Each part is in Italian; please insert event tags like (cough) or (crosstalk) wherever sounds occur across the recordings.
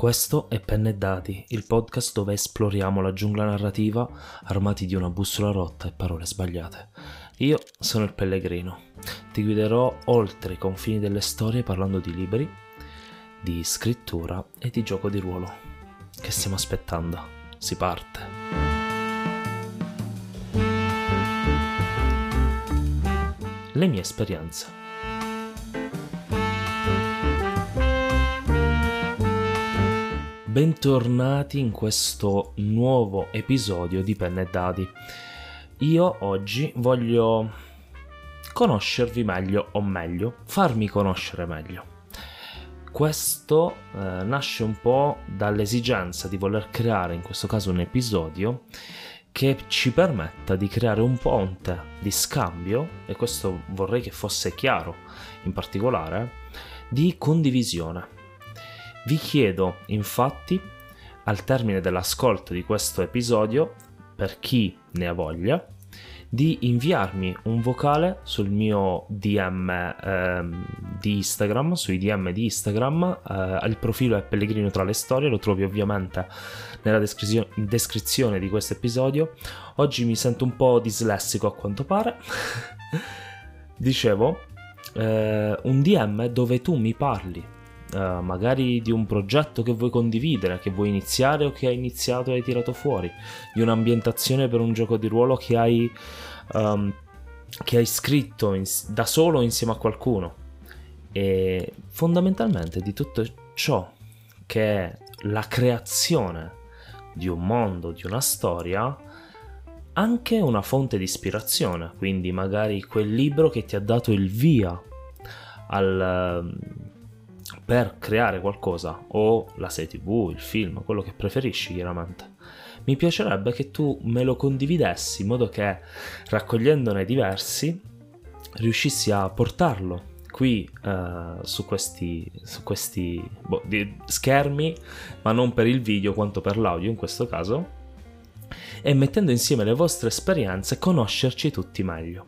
Questo è Penne e Dati, il podcast dove esploriamo la giungla narrativa armati di una bussola rotta e parole sbagliate. Io sono il Pellegrino, ti guiderò oltre i confini delle storie parlando di libri, di scrittura e di gioco di ruolo. Che stiamo aspettando? Si parte! Le mie esperienze. Bentornati in questo nuovo episodio di Penne e Dadi. Io oggi voglio conoscervi meglio, o meglio, farmi conoscere meglio. Questo eh, nasce un po' dall'esigenza di voler creare, in questo caso, un episodio che ci permetta di creare un ponte di scambio, e questo vorrei che fosse chiaro in particolare, di condivisione vi chiedo infatti, al termine dell'ascolto di questo episodio, per chi ne ha voglia, di inviarmi un vocale sul mio DM ehm, di Instagram, sui DM di Instagram, eh, il profilo è Pellegrino tra le storie, lo trovi ovviamente nella descri- descrizione di questo episodio. Oggi mi sento un po' dislessico a quanto pare. (laughs) Dicevo, eh, un DM dove tu mi parli uh, magari di un progetto che vuoi condividere, che vuoi iniziare o che hai iniziato e hai tirato fuori, di un'ambientazione per un gioco di ruolo che hai, um, che hai scritto in, da solo insieme a qualcuno. E fondamentalmente di tutto ciò che è la creazione di un mondo, di una storia, anche una fonte di ispirazione, quindi magari quel libro che ti ha dato il via al, per creare qualcosa, o la serie tv, il film, quello che preferisci chiaramente. Mi piacerebbe che tu me lo condividessi in modo che raccogliendone diversi riuscissi a portarlo qui uh, su questi, su questi boh, schermi, ma non per il video quanto per l'audio in questo caso, e mettendo insieme le vostre esperienze conoscerci tutti meglio.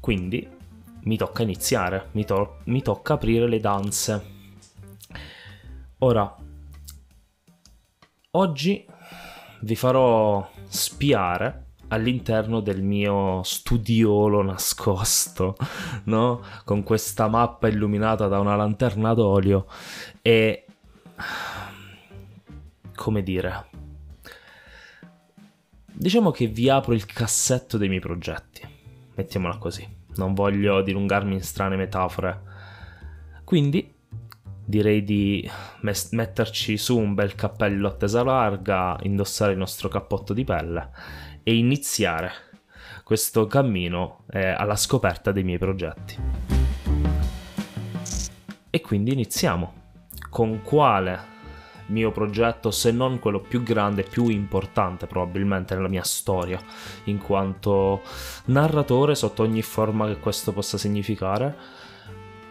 Quindi mi tocca iniziare, mi, to- mi tocca aprire le danze. Ora, oggi vi farò spiare all'interno del mio studiolo nascosto, (laughs) no? Con questa mappa illuminata da una lanterna d'olio e come dire diciamo che vi apro il cassetto dei miei progetti. Mettiamola così non voglio dilungarmi in strane metafore. Quindi direi di mes- metterci su un bel cappello a tesa larga, indossare il nostro cappotto di pelle e iniziare questo cammino eh, alla scoperta dei miei progetti. E quindi iniziamo. Con quale mio progetto, se non quello più grande, più importante probabilmente nella mia storia, in quanto narratore sotto ogni forma che questo possa significare.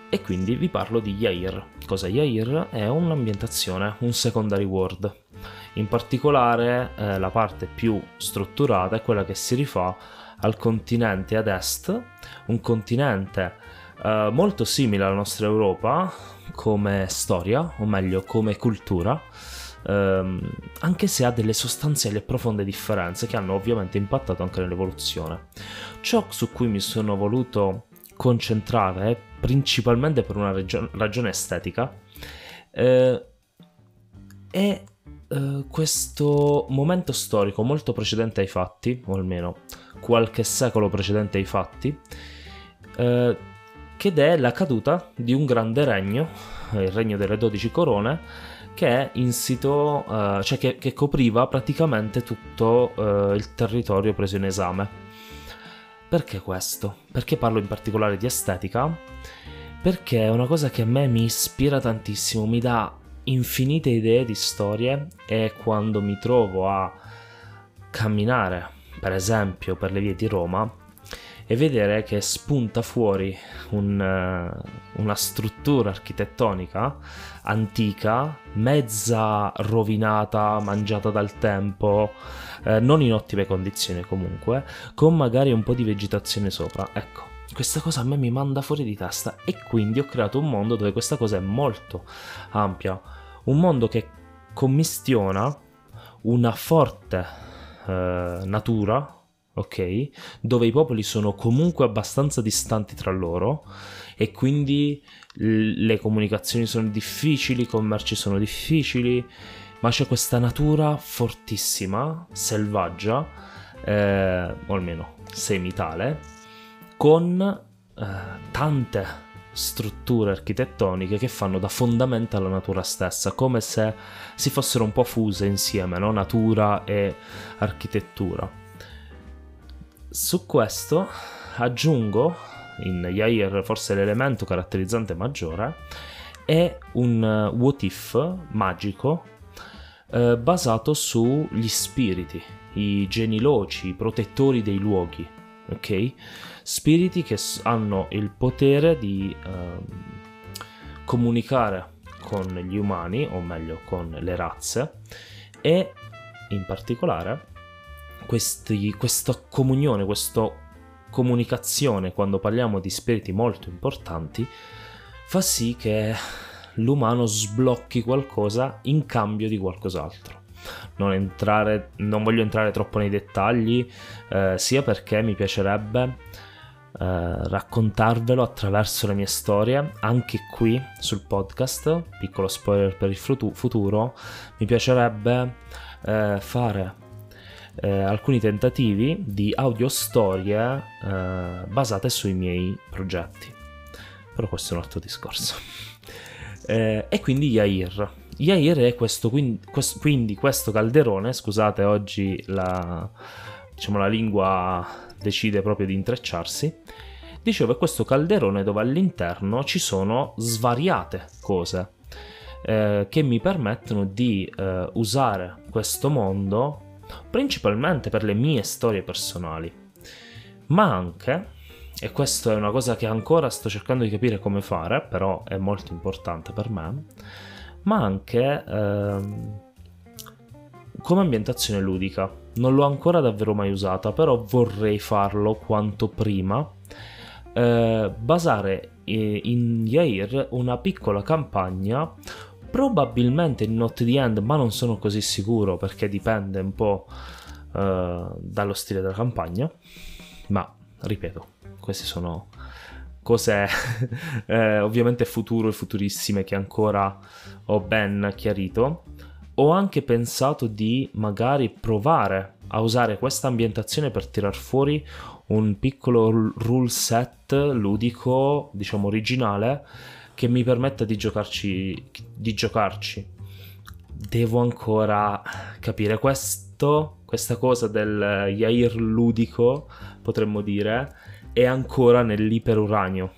E quindi vi parlo di Yair. Cosa Yair? È un'ambientazione, un secondary world. In particolare eh, la parte più strutturata è quella che si rifà al continente ad est, un continente eh, molto simile alla nostra Europa, come storia, o meglio come cultura, ehm, anche se ha delle sostanziali e profonde differenze che hanno ovviamente impattato anche nell'evoluzione. Ciò su cui mi sono voluto concentrare, principalmente per una regio- ragione estetica, eh, è eh, questo momento storico molto precedente ai fatti, o almeno qualche secolo precedente ai fatti, eh, ed è la caduta di un grande regno, eh, il regno delle dodici corone, che è insito, uh, cioè che, che, copriva praticamente tutto uh, il territorio preso in esame. Perché questo? Perché parlo in particolare di estetica? Perché è una cosa che a me mi ispira tantissimo, mi dà infinite idee di storie e quando mi trovo a camminare, per esempio, per le vie di Roma, e vedere che spunta fuori un, uh, una struttura architettonica antica, mezza rovinata, mangiata dal tempo, eh, non in ottime condizioni comunque, con magari un po' di vegetazione sopra. Ecco, questa cosa a me mi manda fuori di testa e quindi ho creato un mondo dove questa cosa è molto ampia. Un mondo che commistiona una forte eh, natura, ok? Dove i popoli sono comunque abbastanza distanti tra loro e quindi le comunicazioni sono difficili, i commerci sono difficili, ma c'è questa natura fortissima, selvaggia, eh, o almeno semitale, con eh, tante strutture architettoniche che fanno da fondamento alla natura stessa, come se si fossero un po' fuse insieme, no? natura e architettura. Su questo aggiungo in Yair forse l'elemento caratterizzante maggiore è un uh, what if magico eh, basato sugli spiriti, i geniloci, i protettori dei luoghi, ok? Spiriti che hanno il potere di eh, comunicare con gli umani, o meglio con le razze, e in particolare questi, questa comunione, questa comunicazione quando parliamo di spiriti molto importanti fa sì che l'umano sblocchi qualcosa in cambio di qualcos'altro. Non, entrare, non voglio entrare troppo nei dettagli, eh, sia perché mi piacerebbe eh, raccontarvelo attraverso le mie storie, anche qui sul podcast, piccolo spoiler per il futuro, mi piacerebbe eh, fare eh, alcuni tentativi di audio storie eh, basate sui miei progetti. Però questo è un altro discorso. (laughs) Eh, e quindi Yair. Yair è questo quindi, questo, quindi, questo calderone, scusate oggi la, diciamo, la lingua decide proprio di intrecciarsi, dicevo è questo calderone dove all'interno ci sono svariate cose eh, che mi permettono di eh, usare questo mondo principalmente per le mie storie personali, ma anche e questa è una cosa che ancora sto cercando di capire come fare, però è molto importante per me, ma anche ehm, come ambientazione ludica. Non l'ho ancora davvero mai usata, però vorrei farlo quanto prima. Eh, basare in Yair una piccola campagna, probabilmente in Not the End, ma non sono così sicuro perché dipende un po' eh, dallo stile della campagna. Ma ripeto, queste sono cose (laughs) eh, ovviamente futuro e futurissime che ancora ho ben chiarito. Ho anche pensato di magari provare a usare questa ambientazione per tirar fuori un piccolo rule set ludico, diciamo originale, che mi permetta di giocarci. Di giocarci. Devo ancora capire questo, questa cosa del Yair ludico, potremmo dire, è ancora nell'iperuranio.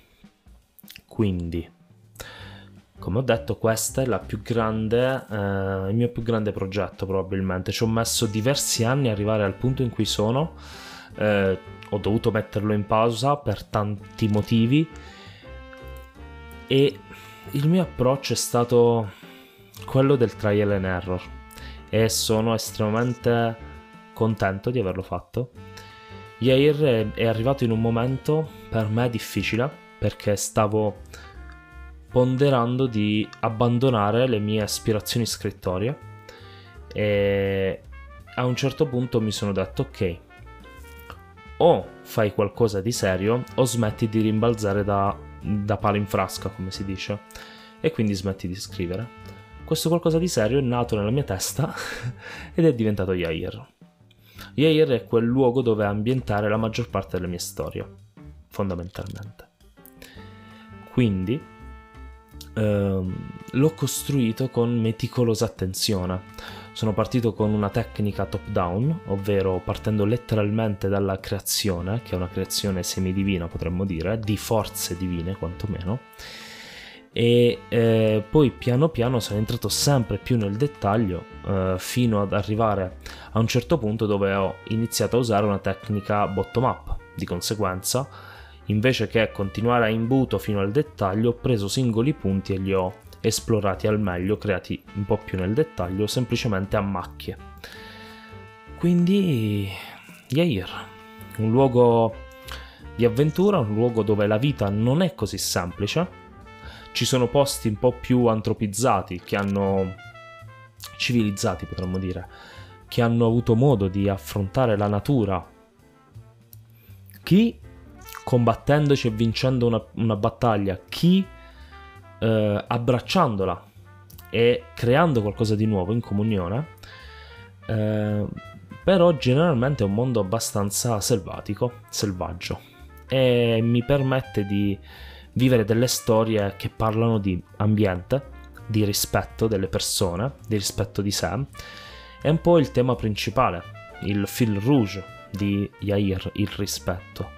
Quindi, come ho detto, questo è la più grande, eh, il mio più grande progetto probabilmente. Ci ho messo diversi anni ad arrivare al punto in cui sono. Eh, ho dovuto metterlo in pausa per tanti motivi e il mio approccio è stato quello del trial and error. E sono estremamente contento di averlo fatto. Yair è arrivato in un momento per me difficile perché stavo ponderando di abbandonare le mie aspirazioni scrittorie. E a un certo punto mi sono detto ok o fai qualcosa di serio o smetti di rimbalzare da, da palo in frasca come si dice e quindi smetti di scrivere questo qualcosa di serio è nato nella mia testa (laughs) ed è diventato Yair Yair è quel luogo dove ambientare la maggior parte delle mie storie, fondamentalmente. Quindi ehm, l'ho costruito con meticolosa attenzione. Sono partito con una tecnica top-down, ovvero partendo letteralmente dalla creazione, che è una creazione semidivina potremmo dire, di forze divine quantomeno, e eh, poi piano piano sono entrato sempre più nel dettaglio eh, fino ad arrivare a un certo punto dove ho iniziato a usare una tecnica bottom up di conseguenza. Invece che continuare a imbuto fino al dettaglio ho preso singoli punti e li ho esplorati al meglio creati un po' più nel dettaglio semplicemente a macchie. Quindi Yair un luogo di avventura un luogo dove la vita non è così semplice. Ci sono posti un po' più antropizzati che hanno civilizzati potremmo dire che hanno avuto modo di affrontare la natura. Chi combattendoci e vincendo una, una battaglia chi eh, abbracciandola e creando qualcosa di nuovo in comunione eh, però generalmente è un mondo abbastanza selvatico selvaggio e mi permette di vivere delle storie che parlano di ambiente, di rispetto delle persone, di rispetto di sé. È un po' il tema principale, il fil rouge di Yair, il rispetto,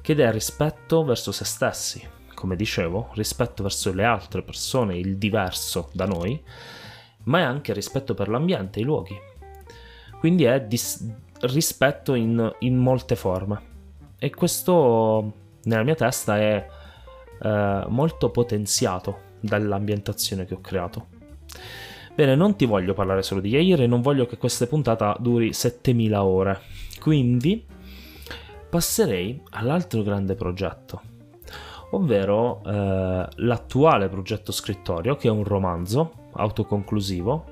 che è rispetto verso se stessi, come dicevo, rispetto verso le altre persone, il diverso da noi, ma è anche rispetto per l'ambiente, i luoghi. Quindi è dis- rispetto in, in molte forme. E questo nella mia testa è eh, molto potenziato dall'ambientazione che ho creato. Bene, non ti voglio parlare solo di Yair e non voglio che questa puntata duri 7000 ore. Quindi passerei all'altro grande progetto, ovvero eh, l'attuale progetto scrittorio, che è un romanzo autoconclusivo,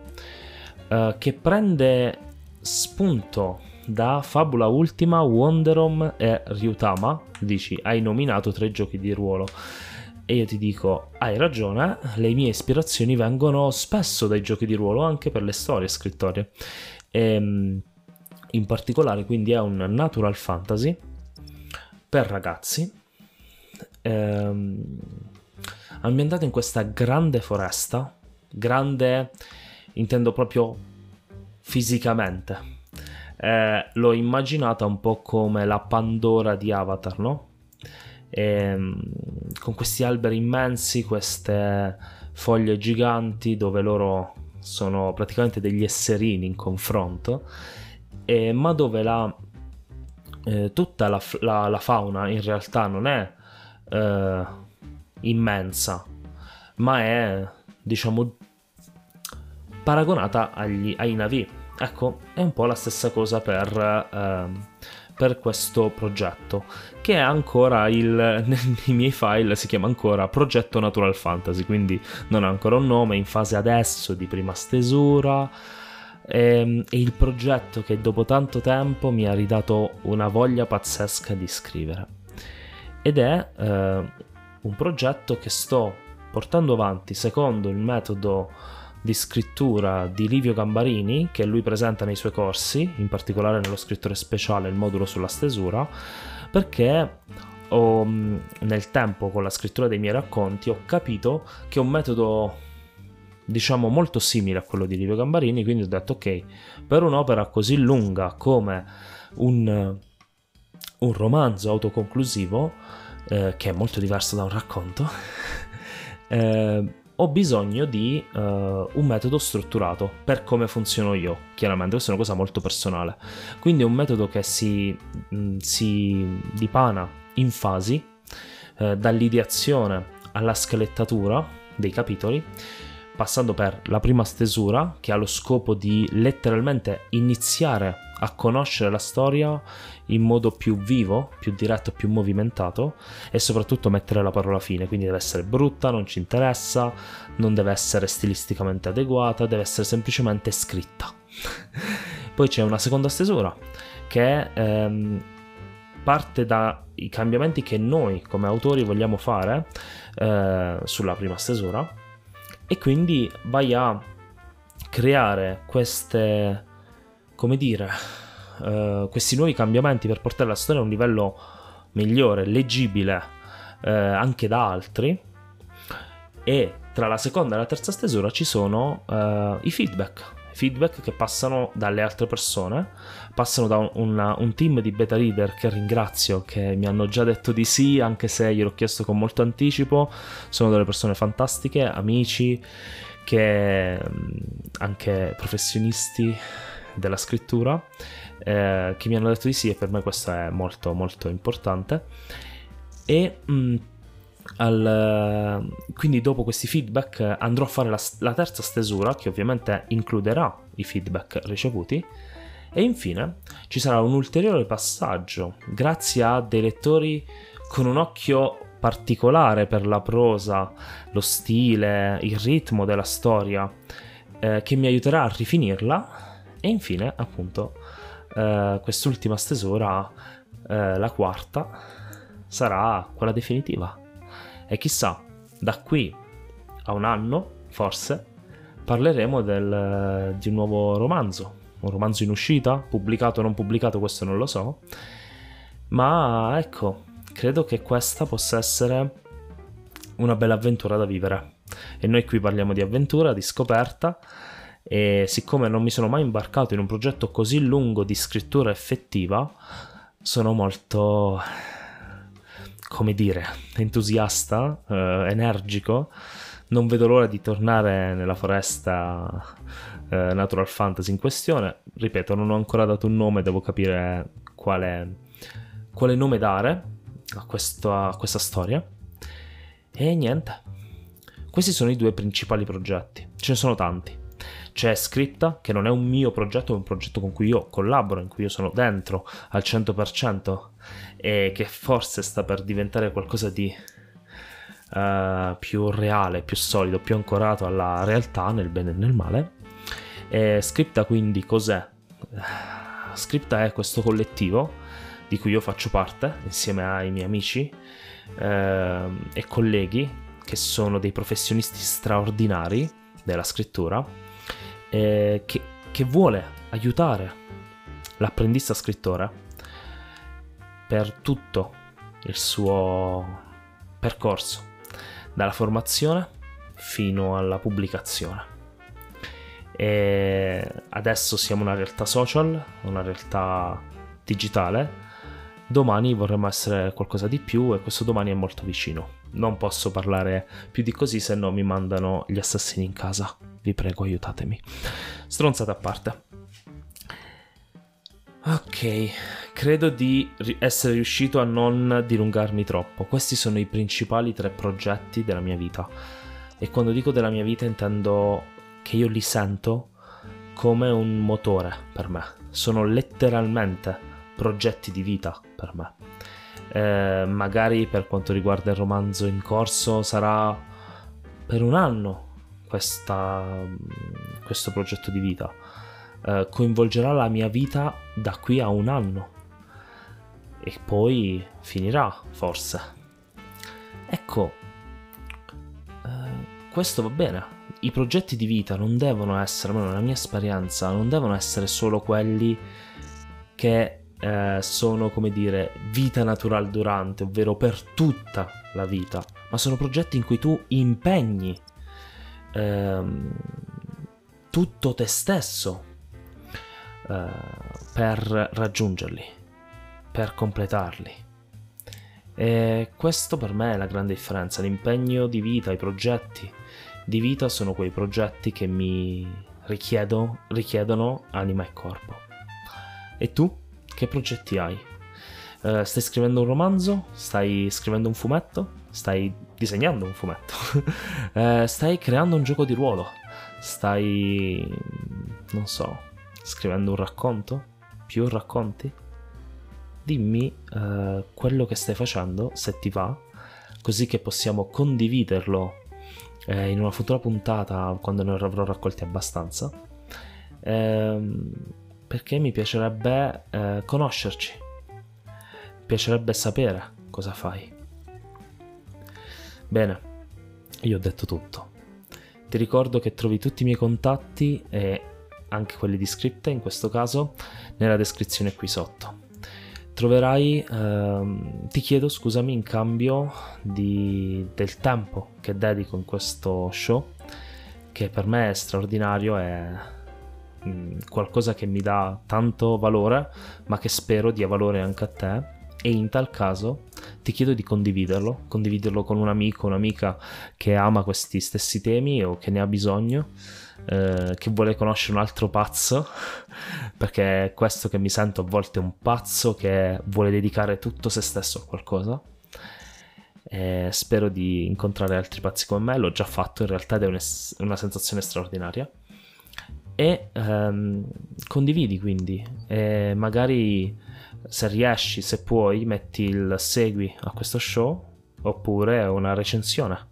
eh, che prende spunto da Fabula Ultima, Wonderom e Ryutama, dici hai nominato tre giochi di ruolo. E io ti dico, hai ragione, le mie ispirazioni vengono spesso dai giochi di ruolo, anche per le storie scrittorie. E, ehm, in particolare, quindi, è un natural fantasy per ragazzi, ehm, ambientato in questa grande foresta, grande intendo proprio fisicamente, eh, l'ho immaginata un po' come la Pandora di Avatar, no? E, ehm, con questi alberi immensi, queste foglie giganti dove loro sono praticamente degli esserini in confronto, e, ma dove la, eh, tutta la, la, la, fauna in realtà non è eh, immensa, ma è diciamo paragonata agli, ai navi Ecco, è un po' la stessa cosa per, eh, per questo progetto, che è ancora il, (laughs) nei miei file si chiama ancora Progetto Natural Fantasy, quindi non ha ancora un nome, in fase adesso di prima stesura. E, ehm, e il progetto che dopo tanto tempo mi ha ridato una voglia pazzesca di scrivere. Ed è eh, un progetto che sto portando avanti secondo il metodo di scrittura di Livio Gambarini, che lui presenta nei suoi corsi, in particolare nello scrittore speciale, il modulo sulla stesura, perché ho, nel tempo con la scrittura dei miei racconti ho capito che è un metodo diciamo molto simile a quello di Livio Gambarini, quindi ho detto ok, per un'opera così lunga come un, un romanzo autoconclusivo, eh, che è molto diverso da un racconto, (laughs) eh, ho bisogno di uh, un metodo strutturato per come funziono io, chiaramente, questa è una cosa molto personale. Quindi un metodo che si, mh, mm, si dipana in fasi, uh, dall'ideazione alla scalettatura dei capitoli, passando per la prima stesura, che ha lo scopo di letteralmente iniziare a conoscere la storia in modo più vivo, più diretto, più movimentato e soprattutto mettere la parola fine, quindi deve essere brutta, non ci interessa, non deve essere stilisticamente adeguata, deve essere semplicemente scritta. (laughs) Poi c'è una seconda stesura che ehm, parte dai cambiamenti che noi come autori vogliamo fare eh, sulla prima stesura e quindi vai a creare queste, come dire, uh, questi nuovi cambiamenti per portare la storia a un livello migliore, leggibile uh, anche da altri. E tra la seconda e la terza stesura ci sono uh, i feedback. Feedback che passano dalle altre persone, passano da un, una, un, team di beta reader che ringrazio, che mi hanno già detto di sì, anche se gliel'ho chiesto con molto anticipo. Sono delle persone fantastiche, amici, che mm, anche professionisti della scrittura eh, che mi hanno detto di sì e per me questo è molto molto importante. E mh, mm, al, quindi dopo questi feedback andrò a fare la, la terza stesura che ovviamente includerà i feedback ricevuti. E infine ci sarà un ulteriore passaggio grazie a dei lettori con un occhio particolare per la prosa, lo stile, il ritmo della storia eh, che mi aiuterà a rifinirla e infine appunto eh, quest'ultima stesura, eh, la quarta, sarà quella definitiva. E chissà, da qui a un anno, forse, parleremo del, di un nuovo romanzo, un romanzo in uscita, pubblicato o non pubblicato, questo non lo so, ma ecco, credo che questa possa essere una bella avventura da vivere. E noi qui parliamo di avventura, di scoperta, e siccome non mi sono mai imbarcato in un progetto così lungo di scrittura effettiva, sono molto, come dire, entusiasta, eh, energico. Non vedo l'ora di tornare nella foresta eh, Natural Fantasy in questione. Ripeto, non ho ancora dato un nome, devo capire quale, quale nome dare a questa, a questa storia. E niente. Questi sono i due principali progetti. Ce ne sono tanti. C'è Scripta, che non è un mio progetto, è un progetto con cui io collaboro, in cui io sono dentro al 100% e che forse sta per diventare qualcosa di uh, più reale, più solido, più ancorato alla realtà, nel bene e nel male. E Scripta quindi cos'è? Scripta è questo collettivo di cui io faccio parte insieme ai miei amici eh, e colleghi che sono dei professionisti straordinari della scrittura eh, che, che vuole aiutare l'apprendista scrittore per tutto il suo percorso, dalla formazione fino alla pubblicazione. E adesso siamo una realtà social, una realtà digitale. Domani vorremmo essere qualcosa di più e questo domani è molto vicino. Non posso parlare più di così se no mi mandano gli assassini in casa. Vi prego, aiutatemi. Stronzata a parte. Ok, credo di essere riuscito a non dilungarmi troppo. Questi sono i principali tre progetti della mia vita. E quando dico della mia vita intendo che io li sento come un motore per me. Sono letteralmente progetti di vita per me. Eh, magari per quanto riguarda il romanzo in corso sarà per un anno questa, questo progetto di vita. Eh, coinvolgerà la mia vita da qui a un anno e poi finirà forse. Ecco, eh, questo va bene i progetti di vita non devono essere, almeno nella mia esperienza, non devono essere solo quelli che eh, sono, come dire, vita natural durante, ovvero per tutta la vita, ma sono progetti in cui tu impegni ehm, tutto te stesso eh, per raggiungerli, per completarli. E questo per me è la grande differenza, l'impegno di vita, i progetti di vita sono quei progetti che mi richiedo, richiedono anima e corpo. E tu? Che progetti hai? Uh, stai scrivendo un romanzo? Stai scrivendo un fumetto? Stai disegnando un fumetto? uh, (laughs) stai creando un gioco di ruolo? Stai... non so, scrivendo un racconto? Più racconti? Dimmi uh, quello che stai facendo, se ti va, così che possiamo condividerlo eh, in una futura puntata quando ne avrò raccolti abbastanza ehm, perché mi piacerebbe eh, conoscerci mi piacerebbe sapere cosa fai bene io ho detto tutto ti ricordo che trovi tutti i miei contatti e anche quelli di scripte in questo caso nella descrizione qui sotto troverai, ehm, ti chiedo scusami, in cambio di, del tempo che dedico in questo show, che per me è straordinario, mh, mm, qualcosa che mi dà tanto valore, ma che spero dia valore anche a te. E in tal caso ti chiedo di condividerlo, condividerlo con un amico, un'amica che ama questi stessi temi o che ne ha bisogno eh, che vuole conoscere un altro pazzo, (laughs) perché è questo che mi sento a volte un pazzo che vuole dedicare tutto se stesso a qualcosa. E spero di incontrare altri pazzi come me, l'ho già fatto in realtà ed è una sensazione straordinaria. E ehm, condividi quindi, e magari se riesci, se puoi, metti il segui a questo show oppure una recensione.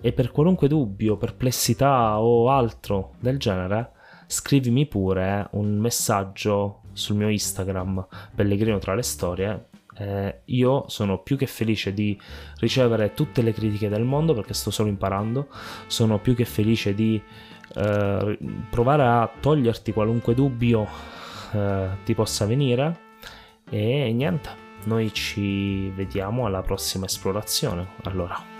E per qualunque dubbio, perplessità o altro del genere, scrivimi pure un messaggio sul mio Instagram Pellegrino tra le storie. Eh, io sono più che felice di ricevere tutte le critiche del mondo perché sto solo imparando, sono più che felice di eh, provare a toglierti qualunque dubbio eh, ti possa venire e niente, noi ci vediamo alla prossima esplorazione. Allora.